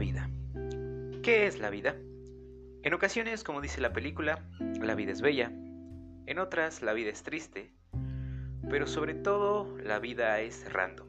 vida. ¿Qué es la vida? En ocasiones, como dice la película, la vida es bella, en otras la vida es triste, pero sobre todo la vida es random.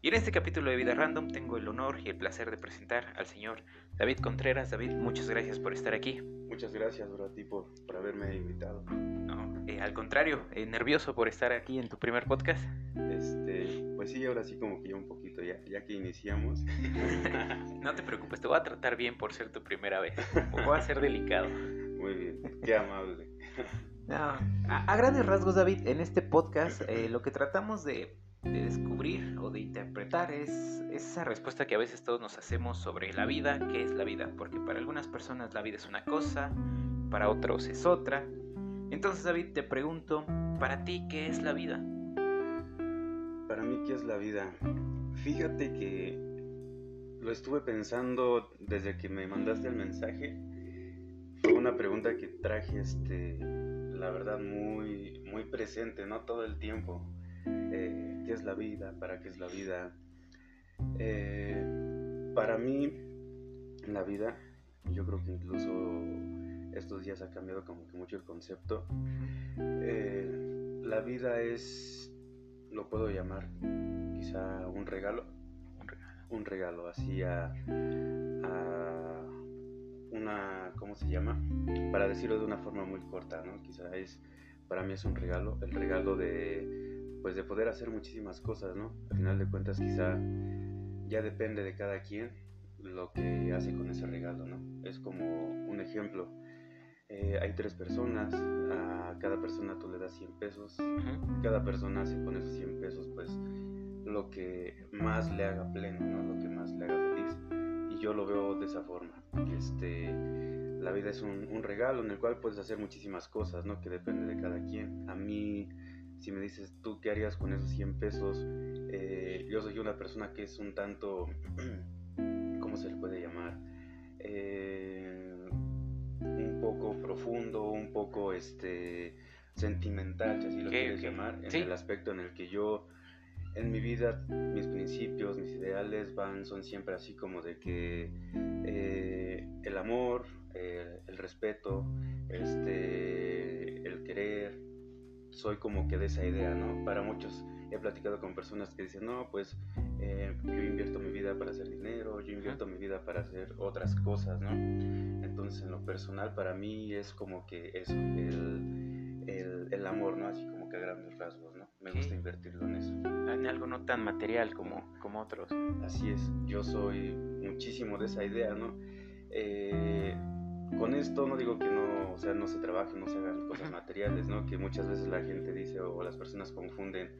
Y en este capítulo de Vida Random tengo el honor y el placer de presentar al señor David Contreras. David, muchas gracias por estar aquí. Muchas gracias, Durati, por, por haberme invitado. No, eh, al contrario, eh, nervioso por estar aquí en tu primer podcast. Este, pues sí, ahora sí como que ya un poquito, ya, ya que iniciamos. no te preocupes, te voy a tratar bien por ser tu primera vez. Voy a ser delicado. Muy bien, qué amable. No, a, grandes rasgos, David, en este podcast eh, lo que tratamos de de descubrir o de interpretar es esa respuesta que a veces todos nos hacemos sobre la vida, qué es la vida, porque para algunas personas la vida es una cosa, para otros es otra. Entonces David te pregunto, para ti, ¿qué es la vida? Para mí, ¿qué es la vida? Fíjate que lo estuve pensando desde que me mandaste el mensaje. Fue una pregunta que traje, este, la verdad, muy, muy presente, ¿no? Todo el tiempo. Eh, qué es la vida, para qué es la vida. Eh, para mí, la vida, yo creo que incluso estos días ha cambiado como que mucho el concepto. Eh, la vida es, lo puedo llamar, quizá un regalo. Un regalo. Un regalo, así a, a una, ¿cómo se llama? Para decirlo de una forma muy corta, ¿no? Quizá es, para mí es un regalo, el regalo de pues de poder hacer muchísimas cosas, ¿no? Al final de cuentas quizá ya depende de cada quien lo que hace con ese regalo, ¿no? Es como un ejemplo. Eh, hay tres personas, a cada persona tú le das 100 pesos, cada persona hace con esos 100 pesos pues lo que más le haga pleno, ¿no? Lo que más le haga feliz. Y yo lo veo de esa forma. Este, la vida es un, un regalo en el cual puedes hacer muchísimas cosas, ¿no? Que depende de cada quien. A mí si me dices tú qué harías con esos 100 pesos, eh, yo soy una persona que es un tanto, ¿cómo se le puede llamar? Eh, poco profundo, un poco este sentimental, si así lo quieres llamar, en el aspecto en el que yo en mi vida mis principios, mis ideales van, son siempre así como de que eh, el amor, el respeto, este, el querer, soy como que de esa idea, ¿no? Para muchos he platicado con personas que dicen, no, pues eh, yo invierto mi vida para hacer dinero, yo invierto mi vida para hacer otras cosas, ¿no? Entonces en lo personal para mí es como que eso, el, el, el amor, ¿no? Así como que a grandes rasgos, ¿no? Me gusta invertirlo en eso. En algo no tan material como, como otros. Así es, yo soy muchísimo de esa idea, ¿no? Eh, con esto no digo que no, o sea, no se trabaje, no se hagan cosas materiales, ¿no? Que muchas veces la gente dice o las personas confunden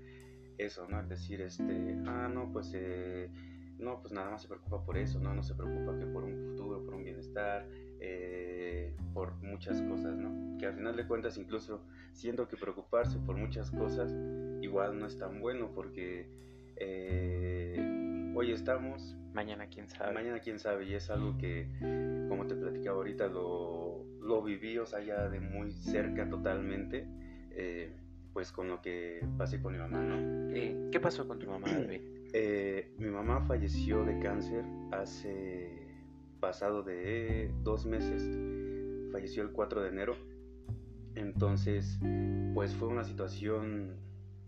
eso, ¿no? Es decir, este, ah, no, pues, eh, no, pues nada más se preocupa por eso, ¿no? No se preocupa que por un futuro, por un bienestar, eh, por muchas cosas, ¿no? Que al final de cuentas, incluso siento que preocuparse por muchas cosas igual no es tan bueno porque eh, hoy estamos, Mañana quién sabe. Mañana quién sabe, y es algo que, como te platicaba ahorita, lo, lo viví, o sea, ya de muy cerca totalmente, eh, pues con lo que pasé con mi mamá, ¿no? ¿Qué pasó con tu mamá, eh, mi mamá falleció de cáncer hace pasado de dos meses, falleció el 4 de enero, entonces, pues fue una situación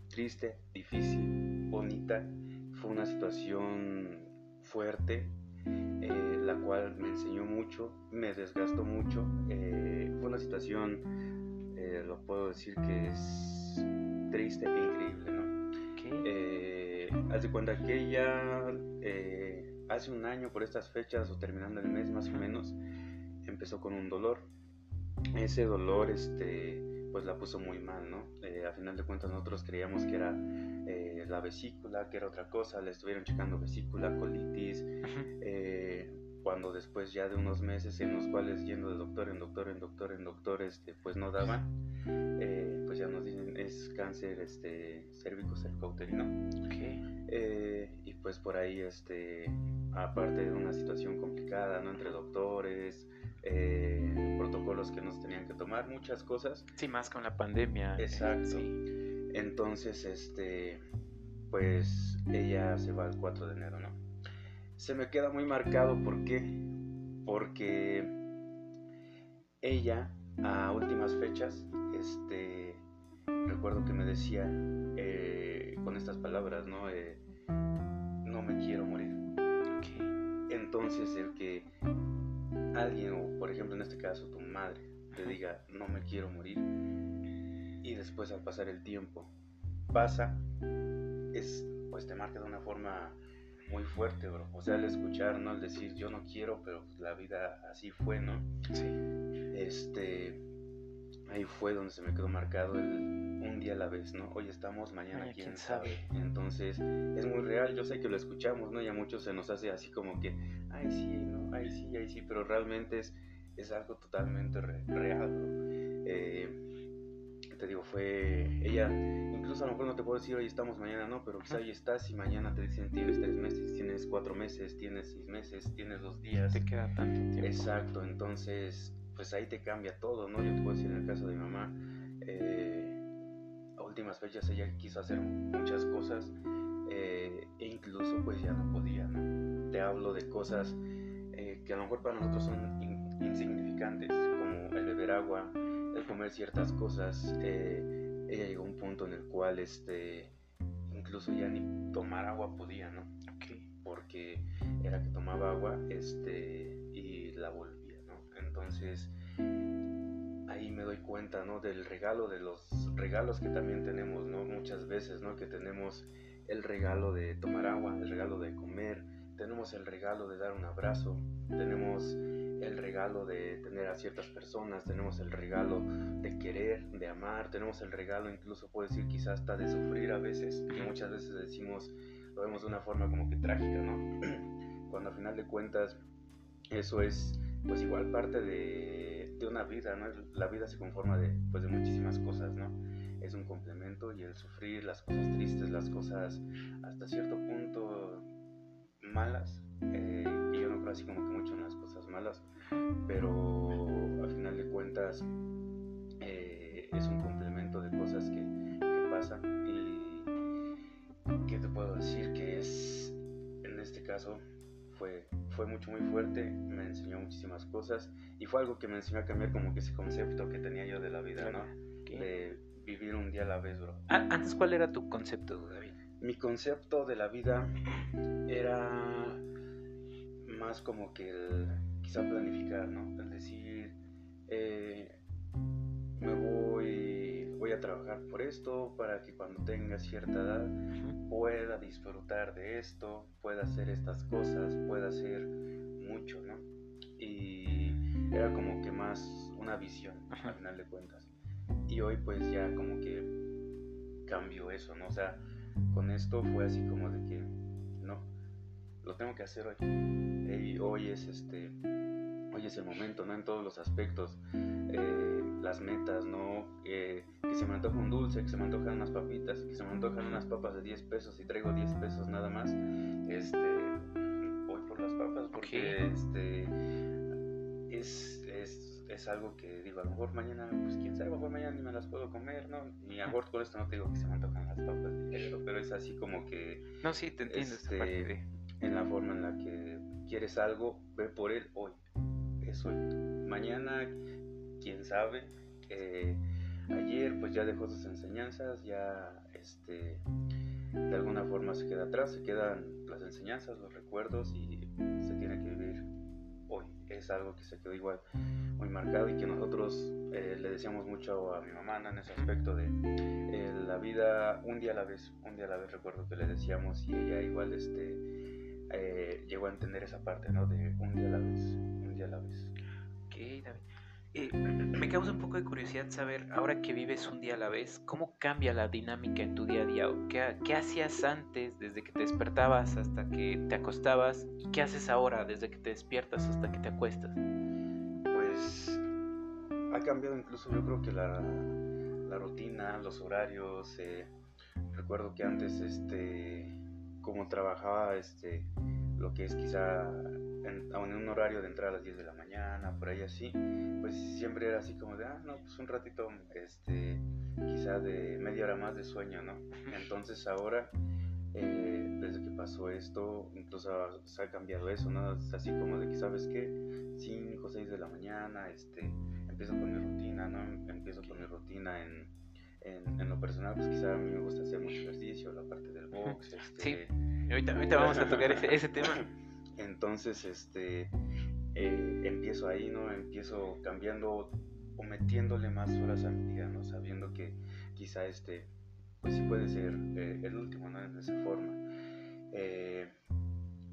triste, difícil, bonita, fue una situación fuerte, eh, la cual me enseñó mucho, me desgastó mucho. Eh, fue una situación, eh, lo puedo decir que es triste e increíble, ¿no? haz de cuenta que ella hace un año por estas fechas o terminando el mes más o menos, empezó con un dolor. Ese dolor, este, pues la puso muy mal, ¿no? a final de cuentas nosotros creíamos que era eh, la vesícula, que era otra cosa, le estuvieron checando vesícula, colitis, eh, cuando después ya de unos meses en los cuales yendo de doctor en doctor en doctor en doctor, este, pues no daban, es cáncer este, cérvico cervicouterino. y pues por ahí, este, aparte de una situación complicada, ¿no? Entre doctores, protocolos que nos tenían que tomar, muchas cosas. Sí, más con la pandemia. Exacto. Entonces, este, pues ella se va el 4 de enero, ¿no? se me queda muy marcado, ¿por qué? Porque ella, a últimas fechas, este, recuerdo que me decía eh, con estas palabras, ¿no? Eh, no me quiero morir. Entonces el que alguien, o por ejemplo en este caso tu madre, te diga no me quiero morir, y después al pasar el tiempo pasa, es pues te marca de una forma muy fuerte, bro. O sea, al escuchar, ¿no? Al decir yo no quiero, pero pues, la vida así fue, ¿no? Sí. Este, ahí fue donde se me quedó marcado el un día a la vez, ¿no? Hoy estamos, mañana, quién, sabe? Entonces, es muy real, yo sé que lo escuchamos, ¿no? Y a muchos se nos hace así como que, ay sí, ¿no? Ay sí, ay sí, pero realmente es, es algo totalmente real, ¿no? Eh, te digo, fue ella, incluso a lo mejor no te puedo decir hoy estamos, mañana no, pero quizá hoy estás y mañana te dicen tienes tres meses, tienes cuatro meses, tienes seis meses, tienes dos días. Te queda tanto tiempo. Exacto, entonces, pues ahí te cambia todo, ¿no? Yo te puedo decir en el caso de mi mamá, eh, a últimas fechas ella quiso hacer muchas cosas eh, e incluso pues ya no podía, ¿no? Te hablo de cosas eh, que a lo mejor para nosotros son insignificantes, como el beber agua, comer ciertas cosas, ella llegó a un punto en el cual este, incluso ya ni tomar agua podía, ¿no? Porque era que tomaba agua este, y la volvía. Entonces ahí me doy cuenta, ¿no? Del regalo, de los regalos que también tenemos, ¿no? Muchas veces, ¿no? Que tenemos el regalo de tomar agua, el regalo de comer, tenemos el regalo de dar un abrazo, tenemos el regalo de tener a ciertas personas, tenemos el regalo de querer, de amar, tenemos el regalo incluso puedo decir quizás hasta de sufrir a veces, y muchas veces decimos, lo vemos de una forma como que trágica, ¿no? Cuando al final de cuentas eso es pues igual parte de, de una vida, ¿no? La vida se conforma de, pues, de muchísimas cosas, ¿no? Es un complemento y el sufrir las cosas tristes, las cosas hasta cierto punto malas, eh, y yo no creo así como que mucho en las cosas malas, pero al final de cuentas eh, es un complemento de cosas que, que pasan y ¿qué te puedo decir? Que es, en este caso, fue, fue mucho, muy fuerte, me enseñó muchísimas cosas y fue algo que me enseñó a cambiar como que ese concepto que tenía yo de la vida, ¿no? De vivir un día a la vez, bro. Antes, ¿cuál era tu concepto, David? Mi concepto de la vida era más como que el, quizá planificar, ¿no? Es decir, eh, me voy, voy a trabajar por esto para que cuando tenga cierta edad pueda disfrutar de esto, pueda hacer estas cosas, pueda hacer mucho, ¿no? Y era como que más una visión, al final de cuentas. Y hoy pues ya como que cambió eso, ¿no? O sea, con esto fue así como de que, no, lo tengo que hacer hoy. Y hoy es este hoy es el momento, ¿no? En todos los aspectos, eh, las metas, ¿no? que se me antoja un dulce, que se me antojan unas papitas, que se me antojan unas papas de 10 pesos y traigo 10 pesos nada más, este, voy por las papas porque este, es, es, es, algo que digo, a lo mejor mañana, pues quién sabe, a lo mejor mañana ni me las puedo comer, ¿no? Ni a con esto no te digo que se me antojan las papas, pero es así como que... No, sí, te entiendo este, En la forma en la que quieres algo, ve por él hoy eso mañana, quién sabe. Eh, ayer pues ya dejó sus enseñanzas, ya este, de alguna forma se queda atrás, se quedan las enseñanzas, los recuerdos y se tiene que vivir hoy. Es algo que se quedó igual muy marcado y que nosotros eh, le decíamos mucho a mi mamá en ese aspecto de eh, la vida un día a la vez, un día a la vez recuerdo que le decíamos y ella igual este llegó a entender esa parte, ¿no? De un día a la Eh, me causa un poco de curiosidad saber, ahora que vives un día a la vez, ¿cómo cambia la dinámica en tu día a día? ¿Qué, qué hacías antes, desde que te despertabas hasta que te acostabas? ¿Y qué haces ahora, desde que te despiertas hasta que te acuestas? Pues ha cambiado incluso yo creo que la, rutina, los horarios. Eh, recuerdo que antes, este, como trabajaba, este, lo que es quizá en, un horario de entrar a las 10 de la mañana, por ahí así, pues siempre era así como de, ah, no, pues un ratito, este, quizá de media hora más de sueño, ¿no? Entonces ahora, eh, desde que pasó esto, incluso se ha cambiado eso, ¿no? Es así como de que, ¿sabes qué? 5 o 6 de la mañana, este, empiezo con mi rutina, ¿no? Empiezo con mi rutina en, en, lo personal, pues quizá a mí me gusta hacer mucho ejercicio, la parte del box, este... Sí, ahorita, ahorita vamos a tocar ese, ese tema. Entonces, este, eh, empiezo ahí, ¿no? Empiezo cambiando o metiéndole más horas a mi día, ¿no? Sabiendo que quizá este, pues sí puede ser eh, el último, ¿no? De esa forma. Eh,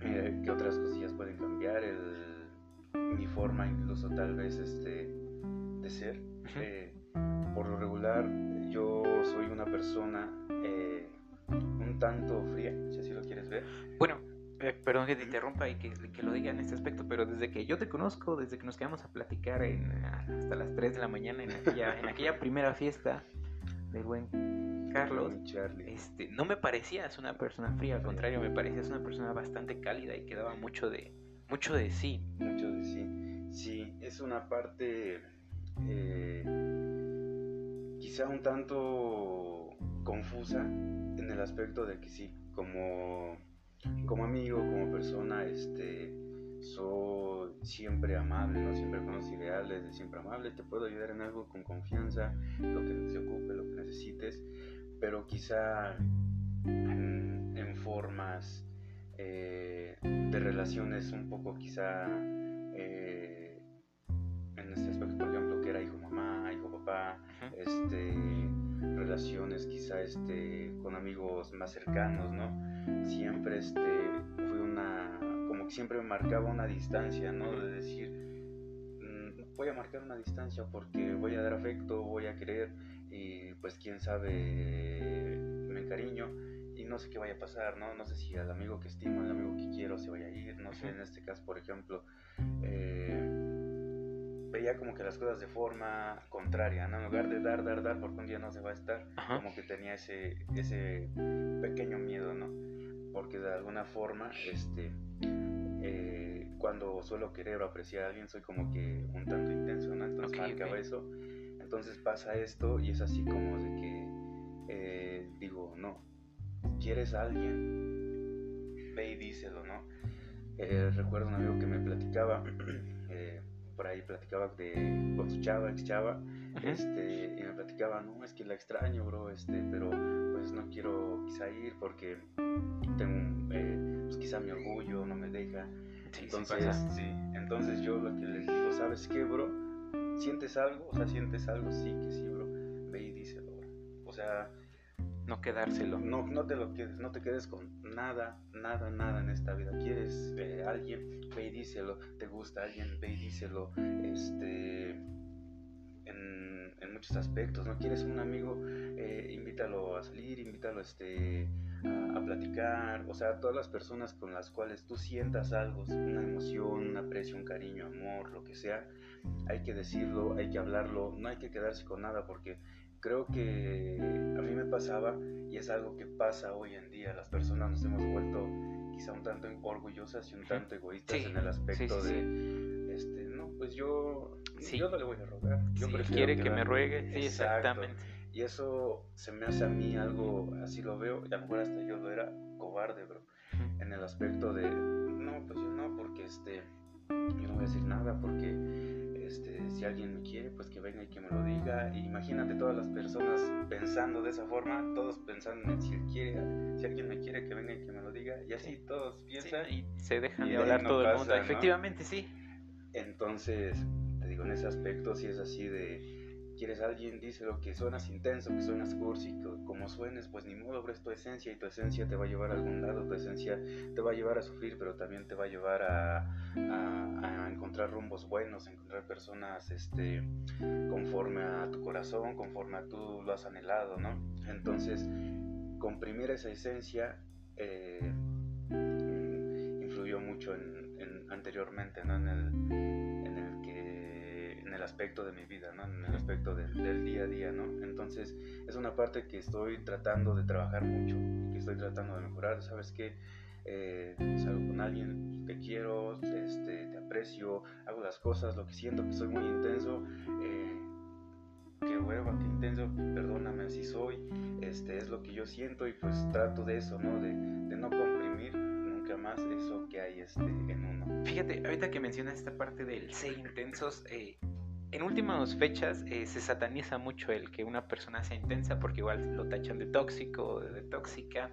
eh, ¿Qué otras cosillas pueden cambiar? El, mi forma incluso tal vez este, de ser. por lo regular, yo soy una persona un tanto fría, si así lo quieres ver. Bueno, perdón que te interrumpa y que, que, lo diga en este aspecto, pero desde que yo te conozco, desde que nos quedamos a platicar en, hasta las 3 de la mañana en aquella, en aquella primera fiesta del buen Carlos, este, no me parecías una persona fría, al contrario, me parecías una persona bastante cálida y que daba mucho de, mucho de sí. Mucho de sí. Sí, es una parte eh, quizá un tanto confusa en el aspecto de que sí, como, como amigo, como persona, este, soy siempre amable, ¿no? Siempre con los ideales de siempre amable, te puedo ayudar en algo con confianza, lo que se ocupe, lo que necesites, pero quizá en, formas eh, de relaciones un poco quizá eh, en este aspecto, por ejemplo, que era hijo mamá, hijo papá, este, relaciones quizá este, con amigos más cercanos, ¿no? Siempre este, fui una, como que siempre me marcaba una distancia, ¿no? De decir, mm, voy a marcar una distancia porque voy a dar afecto, voy a querer y pues quién sabe, me encariño y no sé qué vaya a pasar, ¿no? No sé si al amigo que estimo, al amigo que quiero se vaya a ir, no sé, en este caso, por ejemplo, eh, veía como que las cosas de forma contraria, ¿no? En lugar de dar, dar, dar, porque un día no se va a estar, como que tenía ese, ese pequeño miedo, ¿no? Porque de alguna forma, este, eh, cuando suelo querer o apreciar a alguien, soy como que un tanto intenso, ¿no? Entonces marcaba eso entonces pasa esto y es así como de que eh, digo, no, quieres a alguien, ve y díselo, ¿no? Eh, recuerdo un amigo que me platicaba, eh, por ahí platicaba de, con su chava, ex chava, este, y me platicaba, no, es que la extraño, bro, este, pero pues no quiero quizá ir porque tengo, pues quizá mi orgullo no me deja. entonces, sí, entonces yo lo que les digo, ¿sabes qué, bro? ¿Sientes algo? O sea, ¿sientes algo? Sí, que sí, bro. Ve y díselo, bro. O sea, no quedárselo. No, no te lo quedes, no te quedes con nada, nada, nada en esta vida. ¿Quieres eh, alguien? Ve y díselo. ¿Te gusta alguien? Ve y díselo. Este, en, en muchos aspectos, ¿no? ¿Quieres un amigo? Eh, invítalo a salir, invítalo este, a, a, platicar. O sea, todas las personas con las cuales tú sientas algo, una emoción, un aprecio, un cariño, amor, lo que sea hay que decirlo, hay que hablarlo, no hay que quedarse con nada porque creo que a mí me pasaba y es algo que pasa hoy en día. Las personas nos hemos vuelto quizá un tanto orgullosas y un tanto egoístas en el aspecto de, este, no, pues yo, yo no le voy a rogar. Yo quiere que me ruegue, sí, exactamente. Y eso se me hace a mí algo, así lo veo, y a lo mejor hasta yo lo era cobarde, bro, en el aspecto de, no, pues yo no, porque este, yo no voy a decir nada, porque este, si alguien me quiere, pues que venga y que me lo diga. imagínate todas las personas pensando de esa forma, todos pensando en si, quiere, si alguien me quiere, que venga y que me lo diga. Y así todos piensan. y se dejan de hablar todo el mundo. Efectivamente, sí. Entonces, te digo, en ese aspecto, si es así de quieres a alguien, díselo que suenas intenso, que suenas cursi, que como suenes, pues ni modo, es tu esencia y tu esencia te va a llevar a algún lado, tu esencia te va a llevar a sufrir, pero también te va a llevar a, encontrar rumbos buenos, a encontrar personas este, conforme a tu corazón, conforme a tú lo has anhelado, ¿no? Entonces, comprimir esa esencia eh, influyó mucho en, anteriormente, ¿no? En el, el aspecto de mi vida, ¿no? En el aspecto del, día a día, ¿no? Entonces es una parte que estoy tratando de trabajar mucho, que estoy tratando de mejorar, ¿sabes qué? Eh, salgo con alguien que quiero, este, te aprecio, hago las cosas, lo que siento, que soy muy intenso, eh, qué hueva, qué intenso, perdóname, así soy, este, es lo que yo siento y pues trato de eso, ¿no? De, de no comprimir más eso que hay este, en uno. Fíjate, ahorita que mencionas esta parte del ser intensos, eh, en últimas fechas eh, se sataniza mucho el que una persona sea intensa porque igual lo tachan de tóxico, de tóxica.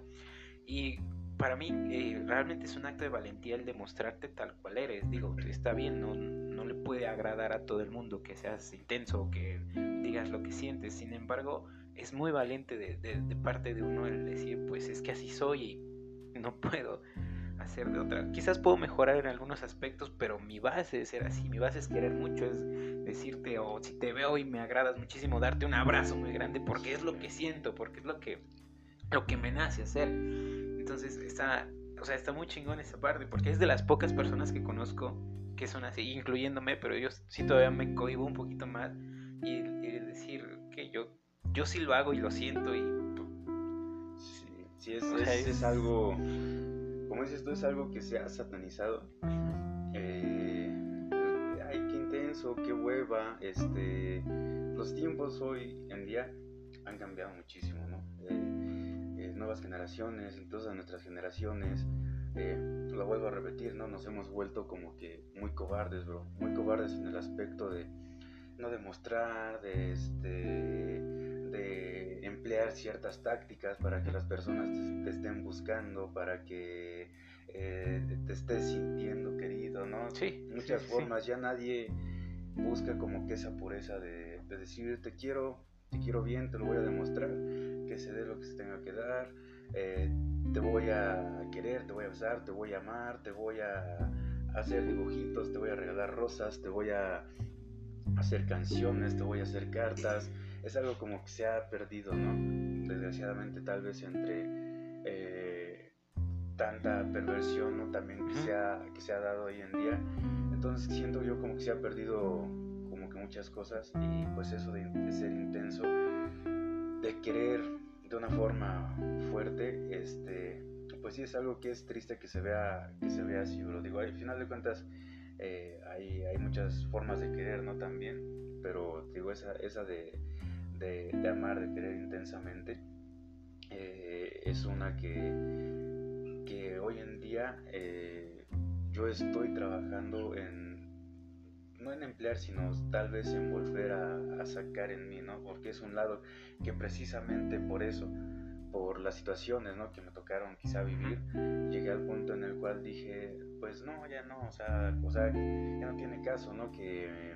Y para mí eh, realmente es un acto de valentía el demostrarte tal cual eres. Digo, está bien, no, no le puede agradar a todo el mundo que seas intenso o que digas lo que sientes. Sin embargo, es muy valiente de, de, parte de uno el decir, pues es que así soy y no puedo hacer de otra. Quizás puedo mejorar en algunos aspectos, pero mi base es ser así, mi base es querer mucho, es decirte, o si te veo y me agradas muchísimo, darte un abrazo muy grande, porque es lo que siento, porque es lo que, lo que me nace hacer. Entonces está, o sea, está muy chingón esa parte, porque es de las pocas personas que conozco que son así, incluyéndome, pero yo sí todavía me cohibo un poquito más y, decir que yo, yo sí lo hago y lo siento y... Sí, es, es, algo, como dices tú, es algo que se ha satanizado. Eh, ay, qué intenso, qué hueva, este, los tiempos hoy en día han cambiado muchísimo, ¿no? Eh, nuevas generaciones, todas nuestras generaciones, eh, lo vuelvo a repetir, ¿no? Nos hemos vuelto como que muy cobardes, bro, muy cobardes en el aspecto de no demostrar, de, este, de emplear ciertas tácticas para que las personas te, estén buscando, para que eh, te estés sintiendo querido, ¿no? Sí. Muchas formas, ya nadie busca como que esa pureza de, de decir te quiero, te quiero bien, te lo voy a demostrar, que se dé lo que se tenga que dar, eh, te voy a querer, te voy a besar, te voy a amar, te voy a hacer dibujitos, te voy a regalar rosas, te voy a hacer canciones, te voy a hacer cartas. Es algo como que se ha perdido, ¿no? Desgraciadamente tal vez entre eh, tanta perversión, ¿no? También que se, ha, que se ha dado hoy en día. Entonces siento yo como que se ha perdido muchas cosas y pues eso de, ser intenso, de querer de una forma fuerte, este, pues sí es algo que es triste que se vea, que se vea así, bro. Digo, al final de cuentas eh, hay, hay, muchas formas de querer, ¿no? También, pero digo, esa, esa de, de, amar, de querer intensamente, eh, es una que, que hoy en día eh, yo estoy trabajando en no en emplear, sino tal vez en volver a, sacar en mí, ¿no? Porque es un lado que precisamente por eso, por las situaciones, ¿no? Que me tocaron quizá vivir, llegué al punto en el cual dije, pues no, ya no, o sea, o sea ya no tiene caso, ¿no? Que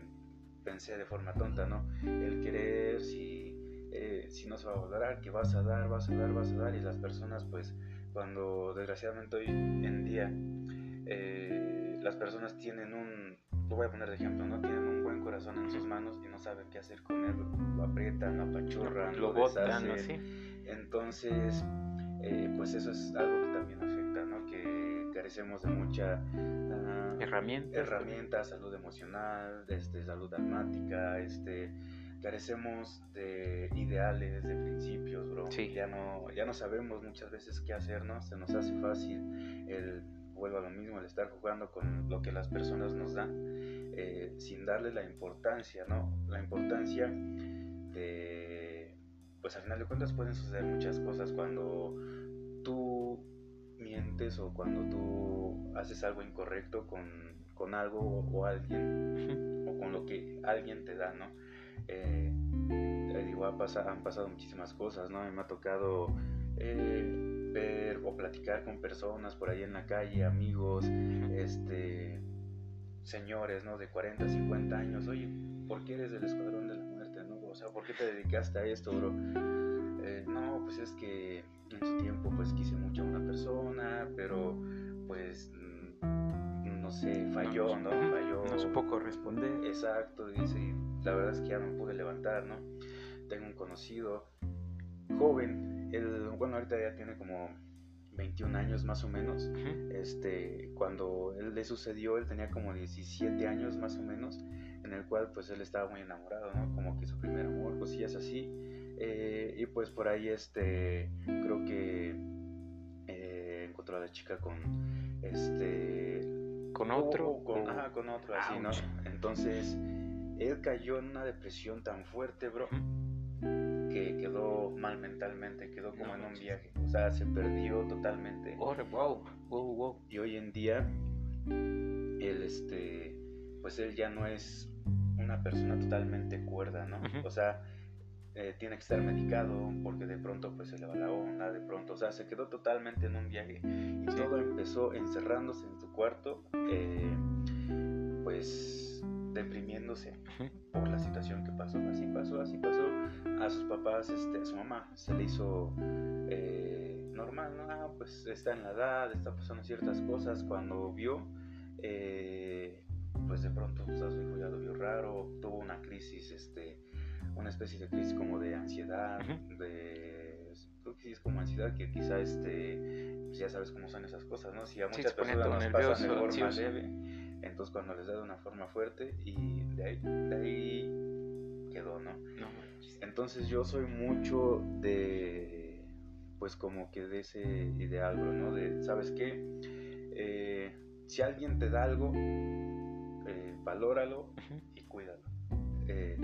pensé de forma tonta, ¿no? El querer, si, eh, si no se va a valorar, que vas a dar, vas a dar, vas a dar, y las personas, pues, cuando desgraciadamente hoy en día eh, las personas tienen un lo voy a poner de ejemplo, ¿no? Tienen un buen corazón en sus manos y no saben qué hacer con él, lo aprietan, lo apachurran, lo, botan, Entonces, eh, pues eso es algo que también afecta, ¿no? Que carecemos de mucha uh, herramientas, herramientas, salud emocional, este, salud almática, este, carecemos de ideales, de principios, bro. Ya no, ya no sabemos muchas veces qué hacer, ¿no? Se nos hace fácil el vuelvo a lo mismo, el estar jugando con lo que las personas nos dan, eh, sin darle la importancia, ¿no? La importancia de, pues al final de cuentas pueden suceder muchas cosas cuando tú mientes o cuando tú haces algo incorrecto con, con algo o, alguien, o con lo que alguien te da, ¿no? Eh, digo, han pasado muchísimas cosas, ¿no? Me ha tocado... Eh, ver o platicar con personas por ahí en la calle, amigos, este, señores, ¿no? De 40, 50 años, oye, ¿por qué eres del Escuadrón de la Muerte, no? O sea, ¿por qué te dedicaste a esto, bro? Eh, no, pues es que en su tiempo, pues quise mucho a una persona, pero pues mm, no sé, falló, ¿no? Falló. No supo corresponder. Exacto, dice, la verdad es que ya no pude levantar, ¿no? Tengo un conocido joven bueno, ahorita ya tiene como 21 años más o menos. Este, cuando él le sucedió, él tenía como 17 años más o menos, en el cual pues él estaba muy enamorado, ¿no? Como que su primer amor, cosillas así. Eh, y pues por ahí este, creo que eh, encontró a la chica con este... Con otro. con, ajá, con otro, así, ¿no? Entonces, él cayó en una depresión tan fuerte, bro que quedó mal mentalmente, quedó como en un viaje, o sea, se perdió totalmente. Oh, wow, wow, wow. Y hoy en día, él, este, pues él ya no es una persona totalmente cuerda, ¿no? O sea, eh, tiene que estar medicado porque de pronto pues se le va la onda, de pronto, o sea, se quedó totalmente en un viaje y todo empezó encerrándose en su cuarto, eh, pues deprimiéndose por la situación que pasó, así pasó, así pasó, a sus papás, este, a su mamá se le hizo eh, normal, ¿no? Ah, pues está en la edad, está pasando ciertas cosas, cuando vio, pues de pronto pues, a su hijo ya lo vio raro, tuvo una crisis, este, una especie de crisis como de ansiedad, de creo que sí es como ansiedad que quizá este pues ya sabes cómo son esas cosas, ¿no? Si a muchas personas nos pasan de forma leve, entonces cuando les da de una forma fuerte y de ahí, de ahí quedó, ¿no? no entonces yo soy mucho de pues como que de ese ideal, ¿no? De, ¿sabes qué? Eh, si alguien te da algo, eh, valóralo y cuídalo. Eh,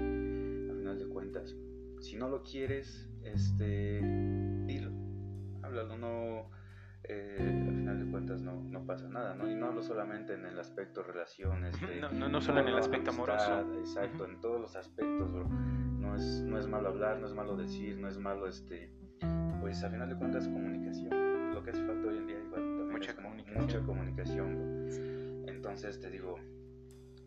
cuentas. Si no lo quieres, este, dilo, háblalo, no, eh, al final de cuentas no, no, pasa nada, ¿no? Y no hablo solamente en el aspecto relaciones. no, no, no, solo en el aspecto amoroso. Exacto, en todos los aspectos, bro. No es, no es malo hablar, no es malo decir, no es malo, este, pues al final de cuentas comunicación. Lo que hace falta hoy en día igual mucha comunicación. Mucha comunicación, Entonces te digo,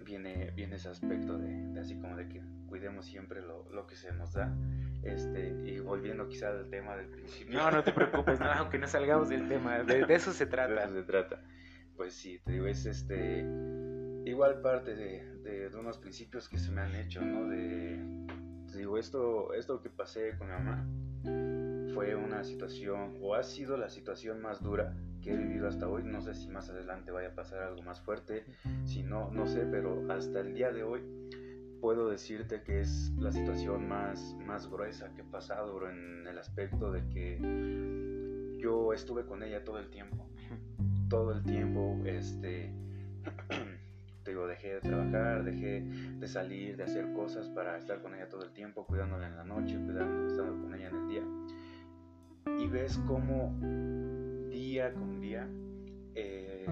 viene, viene ese aspecto de, así como de que cuidemos siempre lo, lo, que se nos da. Este, y volviendo quizá al tema del principio. No, no te preocupes, no, aunque no salgamos del tema, de, eso se trata. De eso se trata. Pues sí, te digo, es este, igual parte de, de, de unos principios que se me han hecho, ¿no? De, te digo, esto, esto que pasé con mi mamá fue una situación, o ha sido la situación más dura que he vivido hasta hoy. No sé si más adelante vaya a pasar algo más fuerte, si no, no sé, pero hasta el día de hoy puedo decirte que es la situación más, más gruesa que he pasado en el aspecto de que yo estuve con ella todo el tiempo. Todo el tiempo, este, te digo, dejé de trabajar, dejé de salir, de hacer cosas para estar con ella todo el tiempo, cuidándola en la noche, cuidando, estando con ella en el día. Y ves cómo día con día, eh,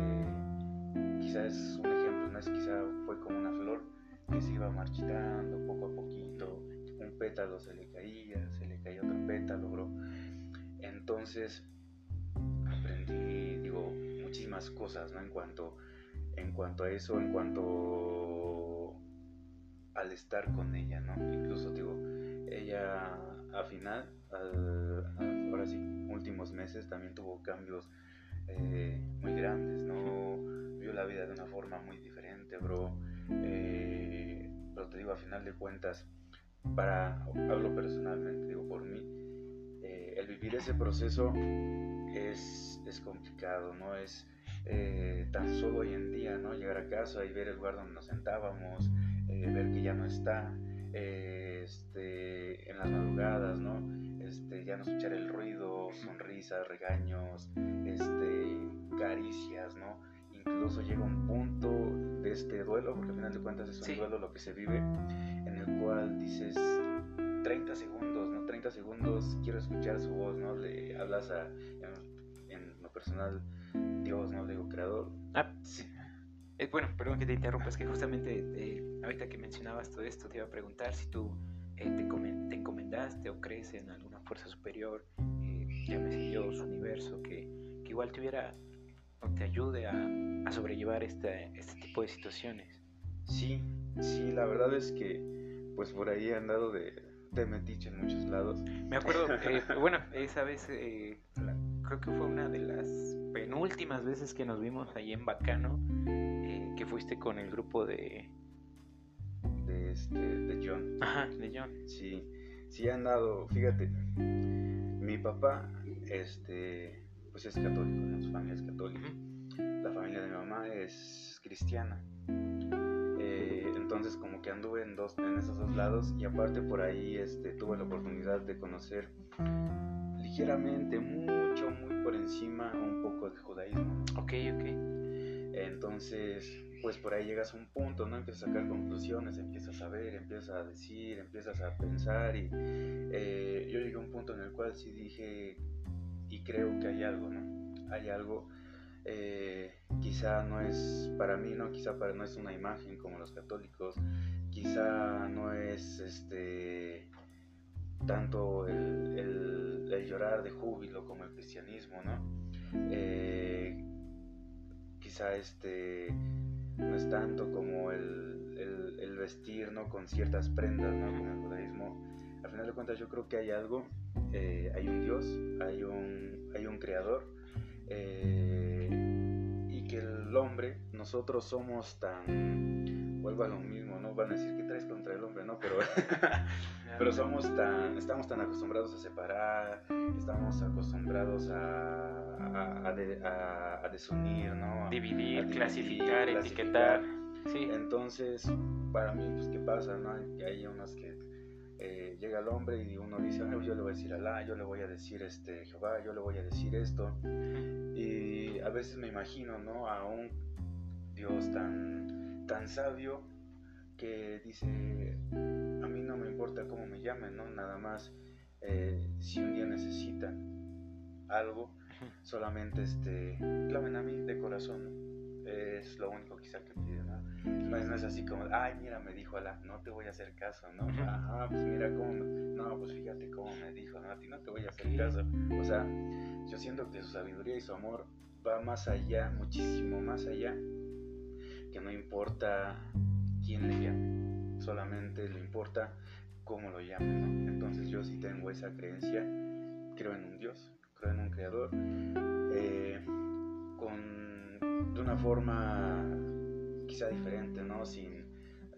quizás un ejemplo, ¿no? es quizá fue como una flor que se iba marchitando poco a poquito, un pétalo se le caía, se le caía otro pétalo, bro. Entonces aprendí, digo, muchísimas cosas, ¿no? En cuanto, en cuanto a eso, en cuanto al estar con ella, ¿no? Incluso, digo, ella al final, ahora sí, últimos meses también tuvo cambios eh, muy grandes, ¿no? Vio la vida de una forma muy diferente, bro. Eh, pero te digo, a final de cuentas, para, hablo personalmente, digo por mí, eh, el vivir ese proceso es, es complicado, ¿no? Es tan solo hoy en día, ¿no? Llegar a casa y ver el lugar donde nos sentábamos, ver que ya no está, este, en las madrugadas, ¿no? Este, ya no escuchar el ruido, sonrisas, regaños, este, caricias, ¿no? Incluso llega un punto de este duelo, porque al final de cuentas es un duelo lo que se vive, en el cual dices 30 segundos, ¿no? 30 segundos, quiero escuchar su voz, ¿no? Le hablas a, en, lo personal, Dios, ¿no? Le digo, creador. Ah, sí. Eh, bueno, perdón que te interrumpa, es que justamente eh, ahorita que mencionabas todo esto, te iba a preguntar si tú eh, te, te, encomendaste o crees en alguna fuerza superior, eh, llámese Dios, universo, que, que, igual te hubiera o te ayude a, a sobrellevar este, este tipo de situaciones. Sí, sí, la verdad es que pues por ahí he andado de, de metiche en muchos lados. Me acuerdo, eh, bueno, esa vez eh, creo que fue una de las penúltimas veces que nos vimos ahí en Bacano, eh, que fuiste con el grupo de... De, este, de John. Ajá, de John. Sí, sí he andado, fíjate, mi papá, este, pues es católico, ¿no? su familia es católica. La familia de mi mamá es cristiana. Eh, entonces como que anduve en, dos, en esos dos lados y aparte por ahí este, tuve la oportunidad de conocer ligeramente, mucho, muy por encima un poco de judaísmo. Ok, ok. Entonces pues por ahí llegas a un punto, ¿no? Empiezas a sacar conclusiones, empiezas a ver, empiezas a decir, empiezas a pensar y eh, yo llegué a un punto en el cual sí dije y creo que hay algo, ¿no? Hay algo, eh, quizá no es para mí, ¿no? Quizá para no es una imagen como los católicos, quizá no es este tanto el, llorar de júbilo como el cristianismo, ¿no? Eh, quizá este no es tanto como el, el, vestir, ¿no? Con ciertas prendas, ¿no? Como el judaísmo. Al final de cuentas yo creo que hay algo, eh, hay un Dios, hay un, hay un creador eh, y que el hombre, nosotros somos tan, vuelvo a lo mismo, ¿no? Van a decir que traes contra el hombre, ¿no? Pero, pero somos tan, estamos tan acostumbrados a separar, estamos acostumbrados a, a, desunir, ¿no? Dividir, clasificar, etiquetar. Sí. Entonces, para mí, pues, ¿qué pasa? No? Que hay unos que eh, llega el hombre y uno dice, yo le voy a decir Alá, yo le voy a decir este, Jehová, yo le voy a decir esto. Y a veces me imagino, ¿no? A un Dios tan, tan sabio que dice, a mí no me importa cómo me llamen, ¿no? Nada más, eh, si un día necesitan algo, solamente este, clamen a mí de corazón, Es lo único quizá que piden, ¿no? No es, así como, ay, mira, me dijo Alá, no te voy a hacer caso, ¿no? Ajá, pues mira cómo, no, pues fíjate cómo me dijo, ¿no? A ti no te voy a hacer caso. O sea, yo siento que su sabiduría y su amor va más allá, muchísimo más allá, que no importa quién le llame, solamente le importa cómo lo llame, ¿no? Entonces yo sí tengo esa creencia, creo en un Dios, creo en un Creador, eh, con, de una forma quizá diferente, ¿no? Sin,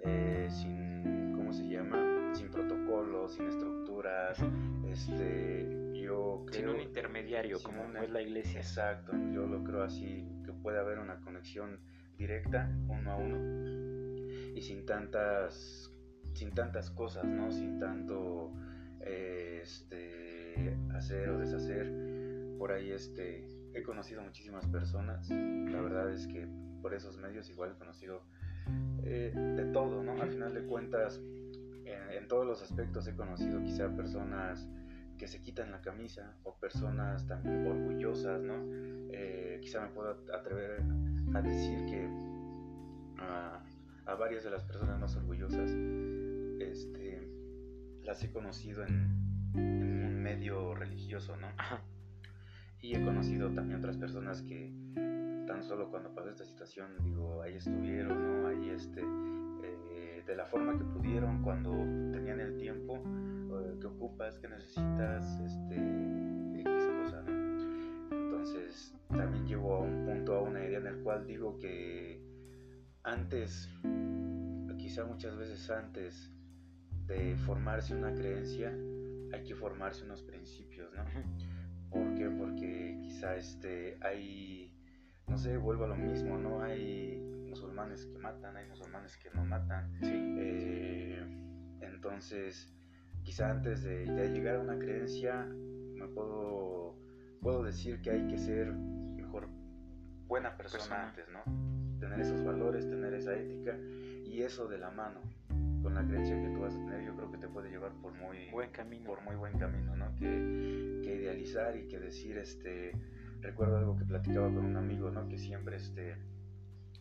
eh, sin, ¿cómo se llama? Sin protocolos, sin estructuras, este, yo creo... Sin un intermediario, como es la iglesia. Exacto, yo lo creo así, que puede haber una conexión directa, uno a uno, y sin tantas, sin tantas cosas, ¿no? Sin tanto este, hacer o deshacer. Por ahí este, he conocido muchísimas personas. La verdad es que por esos medios igual he conocido eh, de todo, ¿no? Al final de cuentas, en, todos los aspectos he conocido quizá personas que se quitan la camisa o personas también orgullosas, ¿no? Eh, quizá me puedo atrever a decir que uh, a varias de las personas más orgullosas. Este, las he conocido en, un medio religioso, ¿no? Y he conocido también otras personas que tan solo cuando pasó esta situación, digo, ahí estuvieron, ¿no? Ahí este, eh, de la forma que pudieron, cuando tenían el tiempo, eh, que ocupas, que necesitas, este, X cosa, ¿no? Entonces, también llevo a un punto, a una idea en el cual digo que antes, quizá muchas veces antes de formarse una creencia, hay que formarse unos principios, ¿no? ¿Por qué? Porque quizá este, hay, no sé, vuelvo a lo mismo, ¿no? Hay musulmanes que matan, hay musulmanes que no matan. Eh, entonces, quizá antes de, llegar a una creencia, me puedo, puedo decir que hay que ser mejor buena persona antes, ¿no? tener esos valores, tener esa ética y eso de la mano con la creencia que tú vas a tener, yo creo que te puede llevar por muy buen camino, por muy buen camino, ¿no? Que, que idealizar y que decir, este, recuerdo algo que platicaba con un amigo, ¿no? Que siempre, este,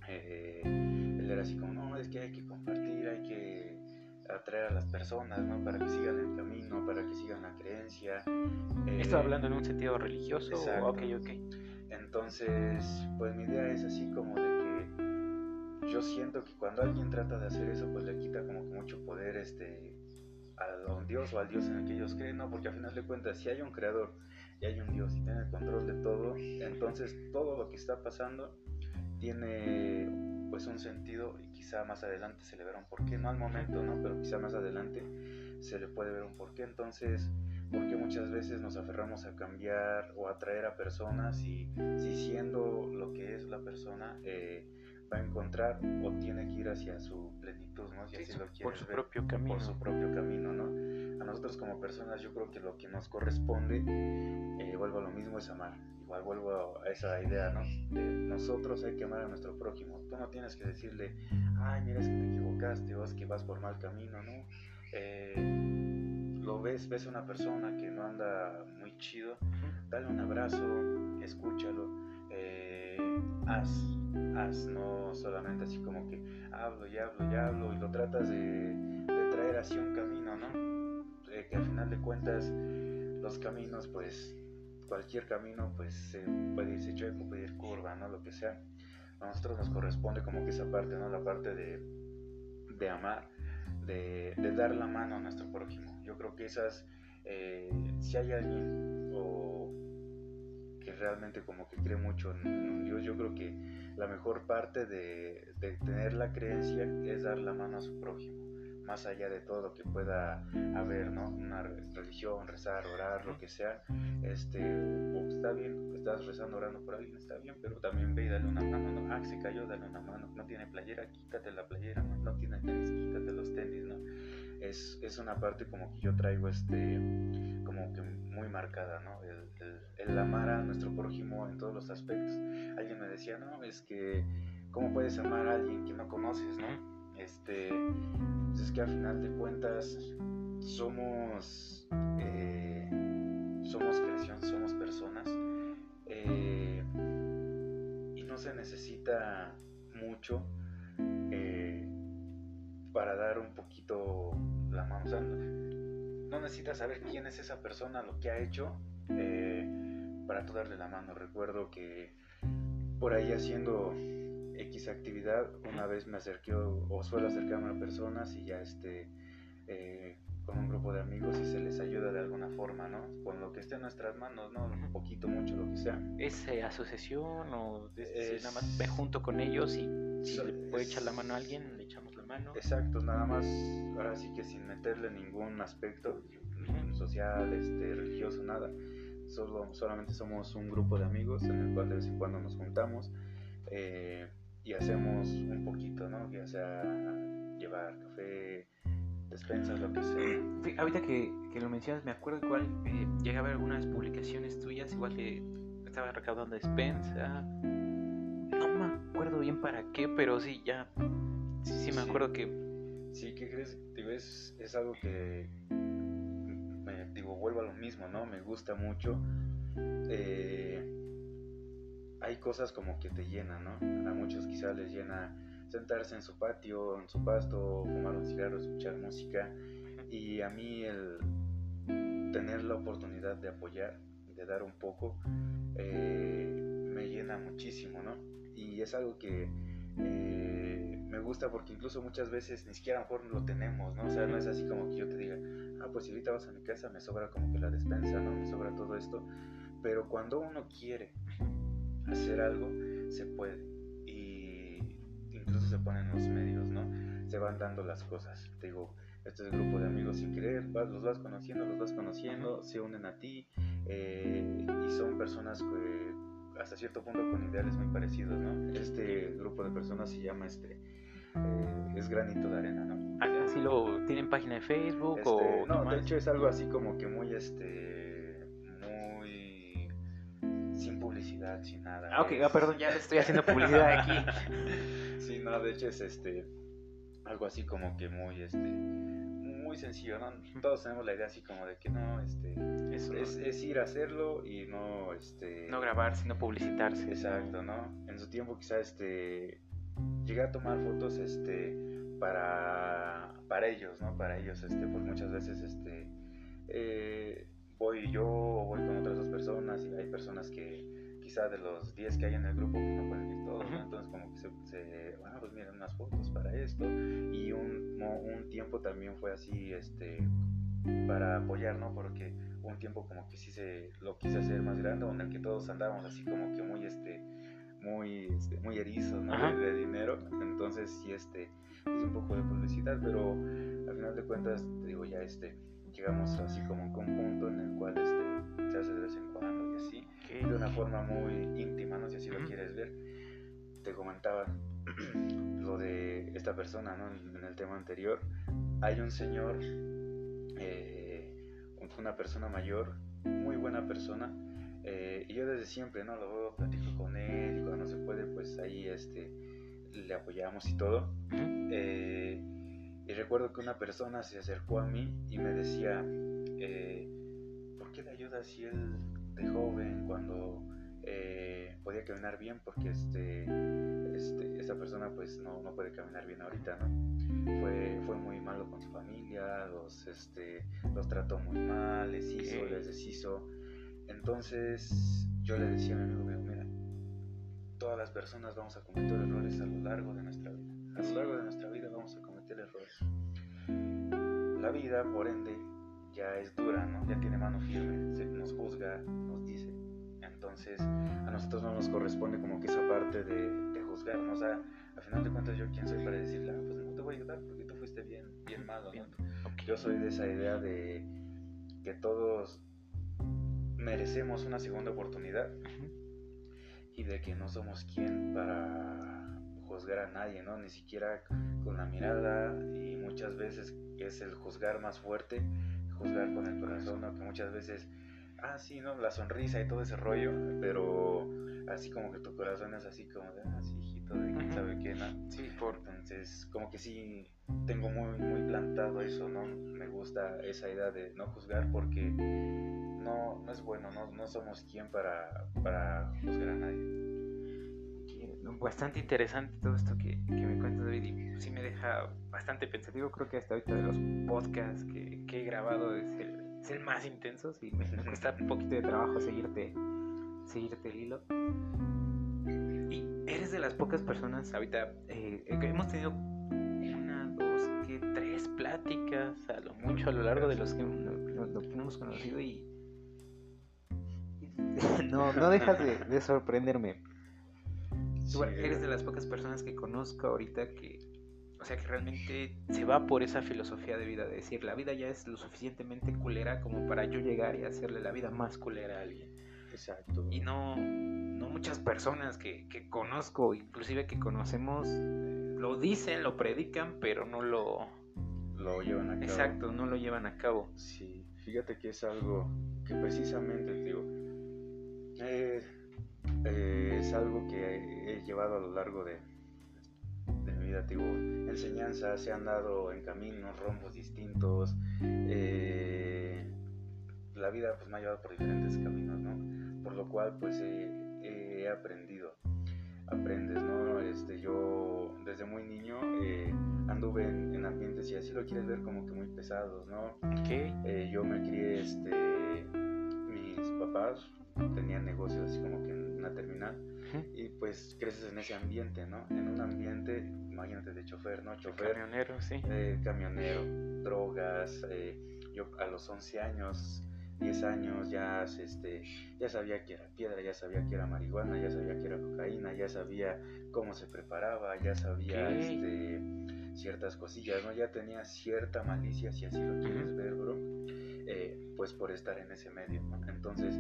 eh, él era así como, no, es que hay que compartir, hay que atraer a las personas, ¿no? Para que sigan el camino, para que sigan la creencia. Eh, ¿Esto hablando en un sentido religioso? Exacto. Ok, ok. Entonces, pues mi idea es así como de yo siento que cuando alguien trata de hacer eso, pues le quita como que mucho poder este, a un Dios o al Dios en el que ellos creen, ¿no? Porque al final de cuentas, si hay un creador y hay un Dios y tiene el control de todo, entonces todo lo que está pasando tiene pues un sentido y quizá más adelante se le verá un porqué, no al momento, ¿no? Pero quizá más adelante se le puede ver un porqué, entonces porque muchas veces nos aferramos a cambiar o atraer a personas y si siendo lo que es la persona eh, va a encontrar o tiene que ir hacia su plenitud, ¿no? Si así lo por su propio camino. Por su propio camino, ¿no? A nosotros como personas yo creo que lo que nos corresponde, eh, vuelvo a lo mismo, es amar. Igual vuelvo a esa idea, ¿no? De nosotros hay que amar a nuestro prójimo. Tú no tienes que decirle, ay, mira, es que te equivocaste o es que vas por mal camino, ¿no? Eh, lo ves, ves a una persona que no anda muy chido, dale un abrazo, escúchalo, eh, haz, haz, no solamente así como que hablo y hablo y hablo y lo tratas de, traer así un camino, ¿no? Eh, que al final de cuentas los caminos, pues cualquier camino, pues puede irse chueco, puede ir curva, ¿no? Lo que sea. A nosotros nos corresponde como que esa parte, ¿no? La parte de, de amar, de, de, dar la mano a nuestro prójimo. Yo creo que esas, eh, si hay alguien o realmente como que cree mucho en, un Dios, yo creo que la mejor parte de, tener la creencia es dar la mano a su prójimo, más allá de todo lo que pueda haber, ¿no? Una religión, rezar, orar, lo que sea, este, está bien, estás rezando, orando por alguien, está bien, pero también ve y dale una mano, ¿no? Ah, se cayó, dale una mano, no tiene playera, quítate la playera, ¿no? No tiene tenis, quítate los tenis, ¿no? Es, es una parte como que yo traigo este, como que muy marcada, ¿no? El, el, amar a nuestro prójimo en todos los aspectos. Alguien me decía, no, es que, ¿cómo puedes amar a alguien que no conoces, no? Este, pues es que al final de cuentas somos, eh, somos creación, somos personas eh, y no se necesita mucho eh, para dar un poquito la mano. no necesitas saber quién es esa persona, lo que ha hecho, eh, para tú darle la mano. Recuerdo que por ahí haciendo X actividad, una vez me acerqué o, suelo acercarme a personas y ya este, eh, con un grupo de amigos y se les ayuda de alguna forma, ¿no? Con lo que esté en nuestras manos, ¿no? Un poquito, mucho, lo que sea. ¿Es eh, asociación o nada más me junto con ellos y si le puede echar la mano a alguien, le echamos la mano? Exacto, nada más, ahora sí que sin meterle ningún aspecto social, este, religioso, nada Solo, solamente somos un grupo de amigos en el cual de vez en cuando nos juntamos eh, y hacemos un poquito, ¿no? Ya sea llevar café, despensas, lo que sea. Ahorita que, que lo mencionas, me acuerdo igual, eh, llegué a ver algunas publicaciones tuyas, igual que estaba recaudando despensa. No me acuerdo bien para qué, pero sí, ya. Sí, sí me acuerdo que. Sí, ¿qué crees? Digo, es, es algo que digo, vuelvo a lo mismo, ¿no? Me gusta mucho. Eh, hay cosas como que te llenan, ¿no? A muchos quizás les llena sentarse en su patio, en su pasto, fumar un cigarro, escuchar música. Y a mí el tener la oportunidad de apoyar, de dar un poco, eh, me llena muchísimo, ¿no? Y es algo que eh, me gusta porque incluso muchas veces ni siquiera a lo mejor lo tenemos, ¿no? O sea, no es así como que yo te diga, ah, pues si ahorita vas a mi casa me sobra como que la despensa, ¿no? Me sobra todo esto. Pero cuando uno quiere hacer algo, se puede. Y incluso se ponen los medios, ¿no? Se van dando las cosas. Te digo, este es el grupo de amigos sin querer, los vas conociendo, los vas conociendo, se unen a ti eh, y son personas que hasta cierto punto con ideales muy parecidos, ¿no? Este grupo de personas se llama este eh, es granito de arena, ¿no? ¿Así lo tienen página de Facebook o este, no? De hecho es algo así como que muy este muy sin publicidad, sin nada. Ah, ok, ah, perdón, ya le estoy haciendo publicidad aquí. sí, no, de hecho es este algo así como que muy este muy sencillo, ¿no? Todos tenemos la idea así como de que no, este, es, ir a hacerlo y no, este... No grabar, sino publicitarse. Exacto, ¿no? En su tiempo quizá, este, llegué a tomar fotos, este, para, para ellos, ¿no? Para ellos, este, pues muchas veces, este, eh, voy yo o voy con otras dos personas y hay personas que quizá de los 10 que hay en el grupo pues no pueden ir todos, ¿no? Entonces como que se, se ah, pues miren unas fotos para esto y un, un tiempo también fue así, este, para apoyar, ¿no? Porque un tiempo como que sí se lo quise hacer más grande, en el que todos andábamos así como que muy, este, muy, este, muy erizos, ¿no? De, dinero, entonces sí, este, hice un poco de publicidad, pero al final de cuentas, te digo, ya, este, llegamos así como a un punto en el cual, este, se hace de vez en cuando y así, de una forma muy íntima, no sé si lo quieres ver. Te comentaba, lo de esta persona, ¿no? En el tema anterior, hay un señor, eh, una persona mayor, muy buena persona, eh, y yo desde siempre, ¿no? Lo veo, platico con él, y cuando no se puede, pues ahí, este, le apoyamos y todo. Eh, y recuerdo que una persona se acercó a mí y me decía, ¿por qué le ayudas si él de joven, cuando podía caminar bien porque este, este, esta persona pues no, no, puede caminar bien ahorita, ¿no? Fue, fue muy malo con su familia, los, este, los trató muy mal, les hizo, les deshizo. Entonces yo le decía a mi amigo, mira, todas las personas vamos a cometer errores a lo largo de nuestra vida. A lo largo de nuestra vida vamos a cometer errores. La vida, por ende, ya es dura, ¿no? Ya tiene mano firme, nos juzga, nos dice, entonces, a nosotros no nos corresponde como que esa parte de, de juzgarnos. O sea, al final de cuentas, yo quién soy para decirle, ah, pues no te voy a ayudar porque tú fuiste bien, bien malo. Yo soy de esa idea de que todos merecemos una segunda oportunidad y de que no somos quien para juzgar a nadie, ¿no? Ni siquiera con la mirada y muchas veces es el juzgar más fuerte, juzgar con el corazón, ¿no? Que muchas veces ah, sí, ¿no? La sonrisa y todo ese rollo, pero así como que tu corazón es así como de, ah, sí, hijito, de quién sabe qué, ¿no? Sí, por... Entonces, como que sí, tengo muy, muy plantado eso, ¿no? Me gusta esa idea de no juzgar porque no, no es bueno, no, no somos quien para, para juzgar a nadie. Bastante interesante todo esto que, que me cuentas, David, y sí me deja bastante pensativo. Creo que hasta ahorita de los podcasts que, que he grabado es el es el más intenso, sí, me, cuesta un poquito de trabajo seguirte, seguirte el hilo. Y eres de las pocas personas, ahorita eh, hemos tenido una, dos, que tres pláticas a lo mucho a lo largo de los que, lo, que hemos conocido y no, no dejas de, sorprenderme. eres de las pocas personas que conozco ahorita que o sea, que realmente se va por esa filosofía de vida, de decir, la vida ya es lo suficientemente culera como para yo llegar y hacerle la vida más culera a alguien. Exacto. Y no, no muchas personas que, que conozco, inclusive que conocemos, lo dicen, lo predican, pero no lo... Lo llevan a cabo. Exacto, no lo llevan a cabo. Sí, fíjate que es algo que precisamente, digo, eh, eh, es algo que he llevado a lo largo de, enseñanzas, se han dado en caminos, rombos distintos. Eh, la vida pues me ha llevado por diferentes caminos, ¿no? Por lo cual pues he aprendido, aprendes, ¿no? Este, yo desde muy niño anduve en, ambientes, y así lo quieres ver, como que muy pesados, ¿no? Eh, yo me crié, este, mis papás tenían negocios así como que en una terminal y pues creces en ese ambiente, ¿no? En un ambiente, imagínate, de chofer, ¿no? Chofer. Camionero, sí. Eh, camionero, drogas. Eh, yo a los 11 años, 10 años, ya, este, ya sabía que era piedra, ya sabía que era marihuana, ya sabía que era cocaína, ya sabía cómo se preparaba, ya sabía este, ciertas cosillas, ¿no? Ya tenía cierta malicia, si así lo quieres ver, bro. Eh, pues por estar en ese medio. Entonces,